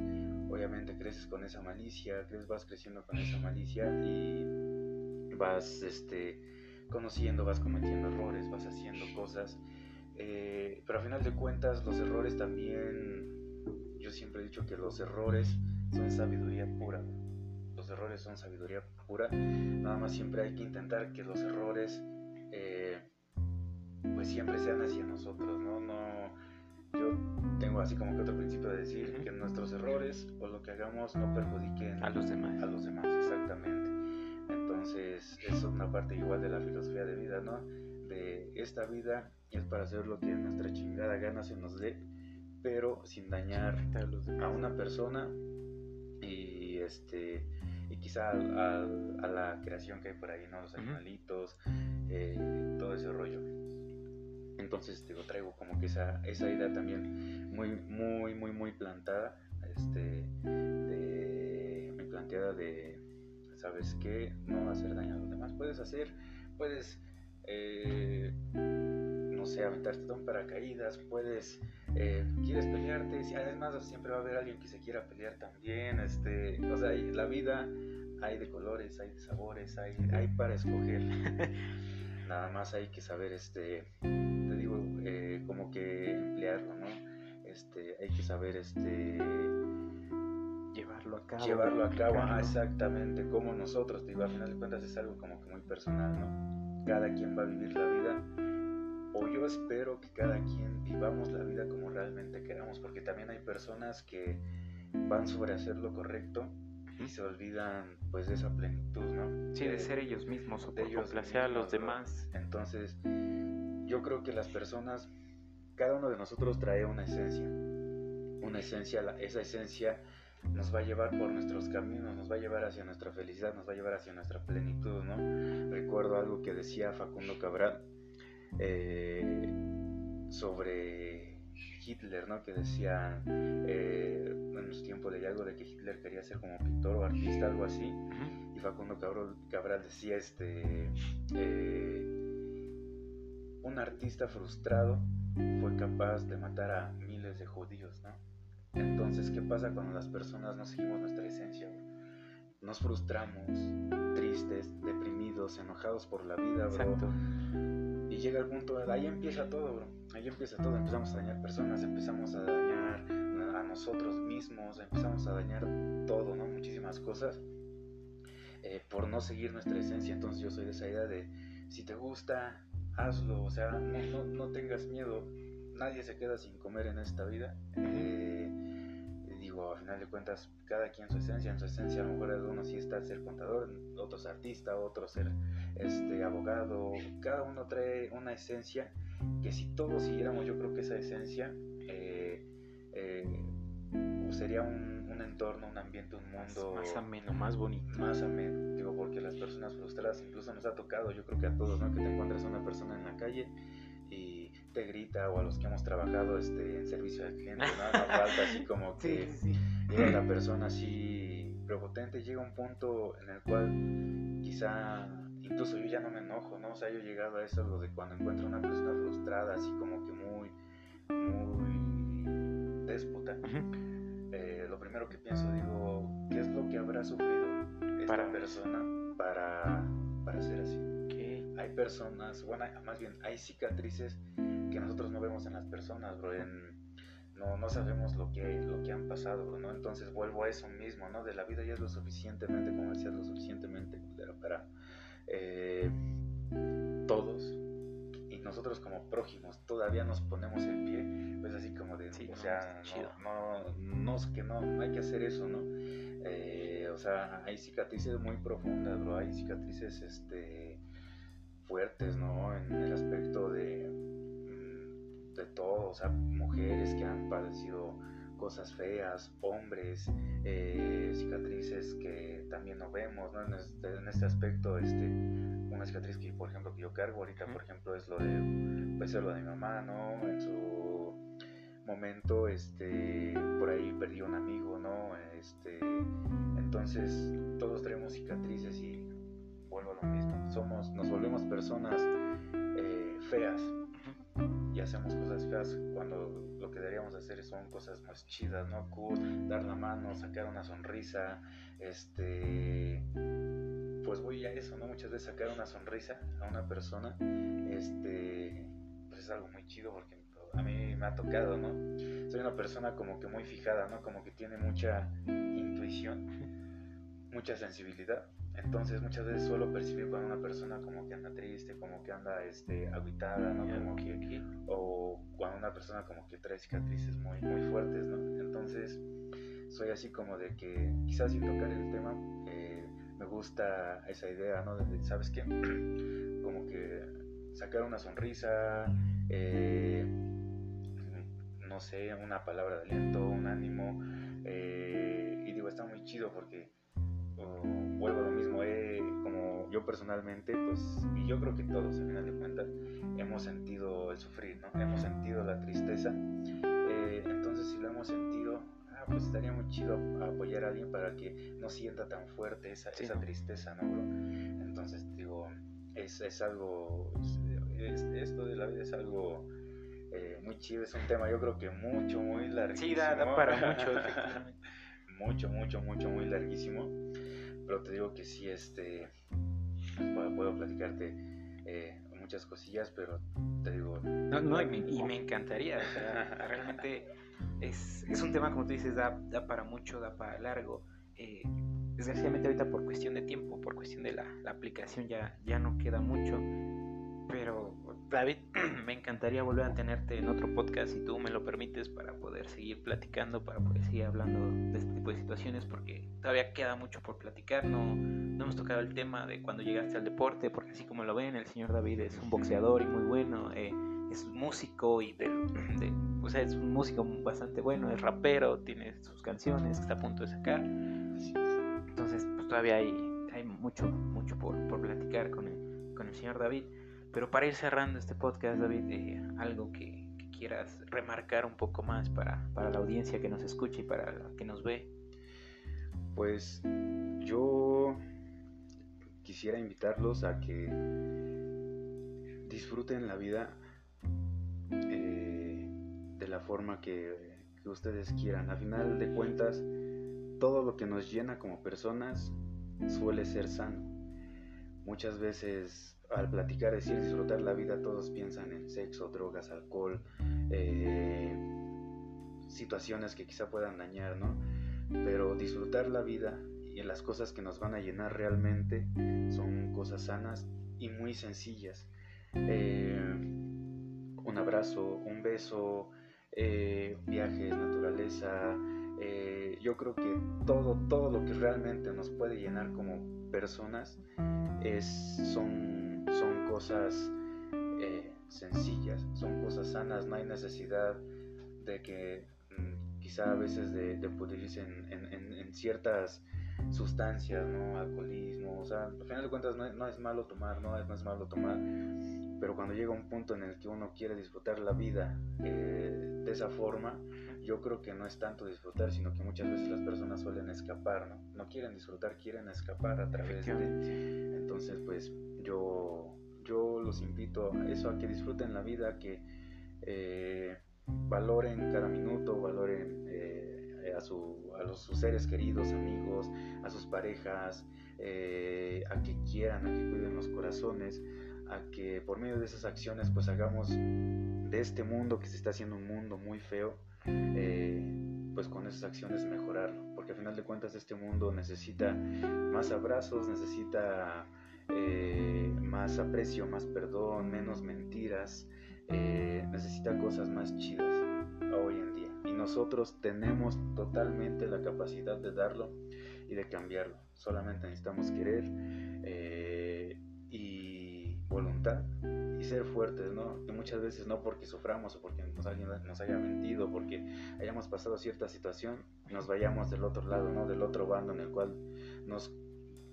obviamente creces con esa malicia, creces, vas creciendo con esa malicia y vas este, conociendo, vas cometiendo errores, vas haciendo cosas. Eh, pero a final de cuentas, los errores también, yo siempre he dicho que los errores son sabiduría pura. Los errores son sabiduría pura. Nada más siempre hay que intentar que los errores, eh, pues siempre sean hacia nosotros, ¿no? no yo tengo así como que otro principio de decir que nuestros errores o lo que hagamos no perjudiquen a los demás. A los demás, exactamente. Entonces, eso es una parte igual de la filosofía de vida, ¿no? De esta vida es para hacer lo que nuestra chingada gana se nos dé, pero sin dañar a una persona y este y quizá a, la creación que hay por ahí, ¿no? Los animalitos, eh, todo ese rollo. Entonces digo, traigo como que esa, esa idea también muy, muy, muy, muy plantada, este, de, muy planteada de, ¿sabes qué? No hacer daño a los demás. Puedes hacer, puedes, eh, no sé, aventarte un paracaídas, puedes, eh, quieres pelearte, además siempre va a haber alguien que se quiera pelear también, este, o sea, la vida hay de colores, hay de sabores, hay, hay para escoger. Nada más hay que saber, este, te digo, eh, como que emplearlo, ¿no? Este, hay que saber, este, llevarlo a cabo. Llevarlo a cabo, exactamente, como nosotros, digo, a final de cuentas es algo como que muy personal, ¿no? Cada quien va a vivir la vida, o yo espero que cada quien vivamos la vida como realmente queramos, porque también hay personas que van sobre hacer lo correcto y se olvidan pues de esa plenitud, ¿no? Sí, de, ser ellos mismos o de ellos complacer a los demás. Entonces, yo creo que las personas, cada uno de nosotros trae una esencia, una esencia, esa esencia nos va a llevar por nuestros caminos, nos va a llevar hacia nuestra felicidad, nos va a llevar hacia nuestra plenitud, ¿no? Recuerdo algo que decía Facundo Cabral eh, sobre Hitler, ¿no? Que decía, eh, en su tiempo leí algo de que Hitler quería ser como pintor o artista, algo así. Y Facundo Cabral, Cabral decía, este, eh, un artista frustrado fue capaz de matar a miles de judíos, ¿no? Entonces, ¿qué pasa cuando las personas no seguimos nuestra esencia? Nos frustramos, tristes, deprimidos, enojados por la vida, bro. Exacto. Y llega el punto, ahí empieza todo, bro ahí empieza todo, empezamos a dañar personas, empezamos a dañar a nosotros mismos, empezamos a dañar todo, ¿no? Muchísimas cosas eh, por no seguir nuestra esencia. Entonces yo soy de esa idea de, si te gusta, hazlo, o sea, no, no, tengas miedo, nadie se queda sin comer en esta vida. Eh, digo, a final de cuentas, cada quien su esencia, en su esencia a lo mejor uno sí está ser contador, otros artista, otro ser este, abogado, cada uno trae una esencia que si todos siguiéramos, yo creo que esa esencia eh, eh, sería un, entorno, un ambiente, un mundo más ameno, más bonito. Más ameno, digo, porque las personas frustradas incluso nos ha tocado, yo creo que a todos, ¿no? Que te encuentres a una persona en la calle y te grita o a los que hemos trabajado este, en servicio al cliente, ¿no? Nos falta así como que llega la persona así prepotente, llega un punto en el cual quizá incluso yo ya no me enojo, ¿no? O sea, yo he llegado a eso, lo de cuando encuentro una persona frustrada, así como que muy, muy déspota, eh, lo primero que pienso, digo, ¿qué es lo que habrá sufrido esta persona para, para ser así? Hay personas, bueno, más bien, hay cicatrices que nosotros no vemos en las personas, bro, no, no sabemos lo que, lo que han pasado, ¿no? Entonces vuelvo a eso mismo, ¿no? De la vida ya es lo suficientemente, como decías, lo suficientemente para eh, todos y nosotros como prójimos todavía nos ponemos en pie, pues así como de, o sea, no, no, que no, hay que hacer eso, ¿no? Eh, o sea, hay cicatrices muy profundas, bro, hay cicatrices, este, fuertes, ¿no? En el aspecto de, mm, de todo, o sea, mujeres que han padecido cosas feas, hombres, eh, cicatrices que también no vemos, ¿no? En, este, en este, aspecto, este, una cicatriz que, por ejemplo, que yo cargo ahorita, por ejemplo, es lo de, pues, lo de mi mamá, ¿no? En su momento, este, por ahí perdí un amigo, ¿no? Este, entonces, todos tenemos cicatrices y vuelvo a lo mismo, somos, nos volvemos personas eh, feas, y hacemos cosas feas cuando lo que deberíamos hacer son cosas más chidas, ¿no? Dar la mano, sacar una sonrisa, este, pues voy a eso, ¿no? Muchas veces sacar una sonrisa a una persona, este, pues es algo muy chido porque a mí me ha tocado, ¿no? Soy una persona como que muy fijada, ¿no? Como que tiene mucha intuición, mucha sensibilidad entonces muchas veces suelo percibir cuando una persona como que anda triste, como que anda este, agitada, ¿no? Como que, o cuando una persona como que trae cicatrices muy, muy fuertes, ¿no? Entonces soy así como de que quizás sin tocar el tema eh, me gusta esa idea, ¿no? De, ¿Sabes qué? Como que sacar una sonrisa, eh, no sé, una palabra de aliento, un ánimo, eh, y digo, está muy chido porque vuelvo a lo mismo, eh, como yo personalmente, pues, y yo creo que todos, al final de cuentas, hemos sentido el sufrir, ¿no? Hemos sentido la tristeza. Eh, entonces, si lo hemos sentido, ah, pues estaría muy chido apoyar a alguien para que no sienta tan fuerte esa, esa tristeza, ¿no, bro? Entonces, digo, es, es algo, esto de la vida es algo eh, muy chido, es un tema, yo creo que mucho, muy larguísimo. Sí, da, para mucho, mucho, mucho, mucho, muy larguísimo. Pero te digo que sí, este, puedo, puedo platicarte eh, muchas cosillas, pero te digo... No, no, y me, y me encantaría, o sea, realmente es, es, un tema, como tú dices, da, da para mucho, da para largo. Eh, desgraciadamente ahorita por cuestión de tiempo, por cuestión de la, la aplicación ya, ya no queda mucho, pero David, me encantaría volver a tenerte en otro podcast si tú me lo permites para poder seguir platicando, para poder seguir hablando de este tipo de situaciones, porque todavía queda mucho por platicar. No, no hemos tocado el tema de cuando llegaste al deporte, porque así como lo ven, el señor David es un boxeador y muy bueno, eh, es músico y de, de, o sea, es un músico bastante bueno, es rapero, tiene sus canciones que está a punto de sacar. Entonces, pues todavía hay, hay mucho, mucho por, por platicar con el, con el señor David. Pero para ir cerrando este podcast, David, eh, algo que, quieras remarcar un poco más para, para, la audiencia que nos escucha y para la que nos ve. Pues yo quisiera invitarlos a que disfruten la vida eh, de la forma que ustedes quieran. A final de cuentas, todo lo que nos llena como personas suele ser sano. Muchas veces al platicar, decir, disfrutar la vida, todos piensan en sexo, drogas, alcohol, eh, situaciones que quizá puedan dañar, ¿no? Pero disfrutar la vida y las cosas que nos van a llenar realmente son cosas sanas y muy sencillas. Eh, un abrazo, un beso, eh, viajes, naturaleza. Yo creo que todo, todo lo que realmente nos puede llenar como personas es, son son cosas eh, sencillas, son cosas sanas, no hay necesidad de que mm, quizá a veces de, de pudrirse en, ciertas sustancias, ¿no? Alcoholismo, o sea, al final de cuentas no, no es malo tomar, ¿no? no es malo tomar, pero cuando llega un punto en el que uno quiere disfrutar la vida eh, de esa forma, yo creo que no es tanto disfrutar, sino que muchas veces las personas suelen escapar, ¿no? No quieren disfrutar, quieren escapar a través de... Entonces, pues yo, yo los invito a eso, a que disfruten la vida, que eh, valoren cada minuto, valoren eh, a, su, a los, sus seres queridos, amigos, a sus parejas, eh, a que quieran, a que cuiden los corazones, a que por medio de esas acciones pues hagamos de este mundo que se está haciendo un mundo muy feo, pues con esas acciones mejorarlo, porque al final de cuentas este mundo necesita más abrazos, necesita eh, más aprecio, más perdón, menos mentiras, eh, necesita cosas más chidas hoy en día. Y nosotros tenemos totalmente la capacidad de darlo y de cambiarlo. Solamente necesitamos querer eh, y voluntad y ser fuertes, ¿no? Y muchas veces no porque suframos o porque nos, alguien nos haya mentido, porque hayamos pasado cierta situación, nos vayamos del otro lado, ¿no? Del otro bando en el cual nos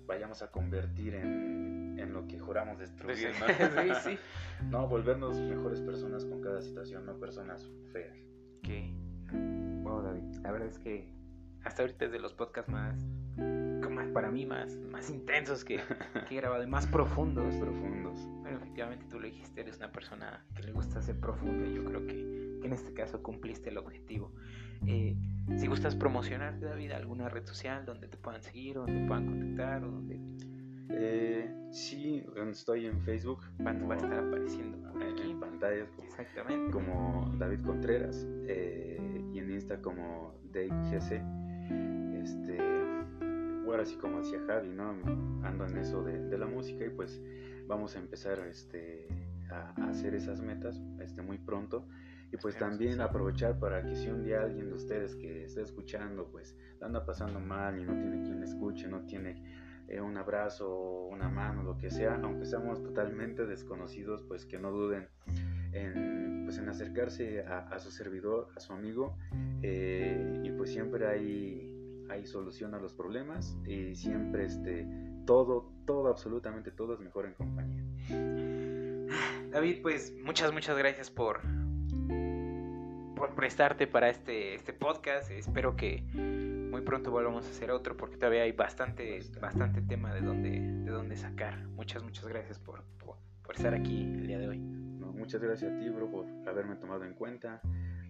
vayamos a convertir en, en lo que juramos destruir, ¿no? sí, sí. no, volvernos mejores personas con cada situación, no personas feas. ¿Qué? Wow, David, la verdad es que hasta ahorita es de los podcasts más, como para mí, más, más intensos que, que he grabado y más profundos. Más profundos. Bueno, efectivamente tú lo dijiste, eres una persona que le gusta ser profunda y yo creo que, que en este caso cumpliste el objetivo. Eh, si gustas promocionarte, David, alguna red social donde te puedan seguir, o donde te puedan contactar, o donde... Eh, sí, estoy en Facebook. Va, va a estar apareciendo por aquí. En pantalla. Exactamente. Como David Contreras. Eh, y en Insta como DaveGC. Este, bueno, así como decía Javi, ¿no? Ando en eso de, de, la música y pues vamos a empezar este, a, a hacer esas metas este, muy pronto. Y pues también aprovechar para que si un día alguien de ustedes que esté escuchando, pues anda pasando mal y no tiene quien escuche, no tiene eh, un abrazo, una mano, lo que sea, aunque seamos totalmente desconocidos, pues que no duden en, pues en acercarse a, a su servidor, a su amigo, eh, y pues siempre hay, hay solución a los problemas y siempre este, todo, todo, absolutamente todo es mejor en compañía. David, pues muchas, muchas gracias por, por prestarte para este, este podcast. Espero que muy pronto volvamos a hacer otro porque todavía hay bastante, bastante tema de donde, de donde sacar. Muchas, muchas gracias por, por, por estar aquí el día de hoy. Muchas gracias a ti, bro, por haberme tomado en cuenta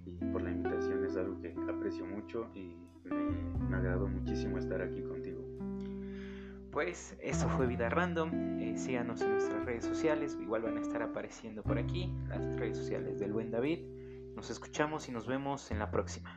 y por la invitación. Es algo que aprecio mucho y me, me agradó muchísimo estar aquí contigo. pues eso fue Vida Random. Eh, síganos en nuestras redes sociales, igual van a estar apareciendo por aquí las redes sociales del buen David. Nos escuchamos y nos vemos en la próxima.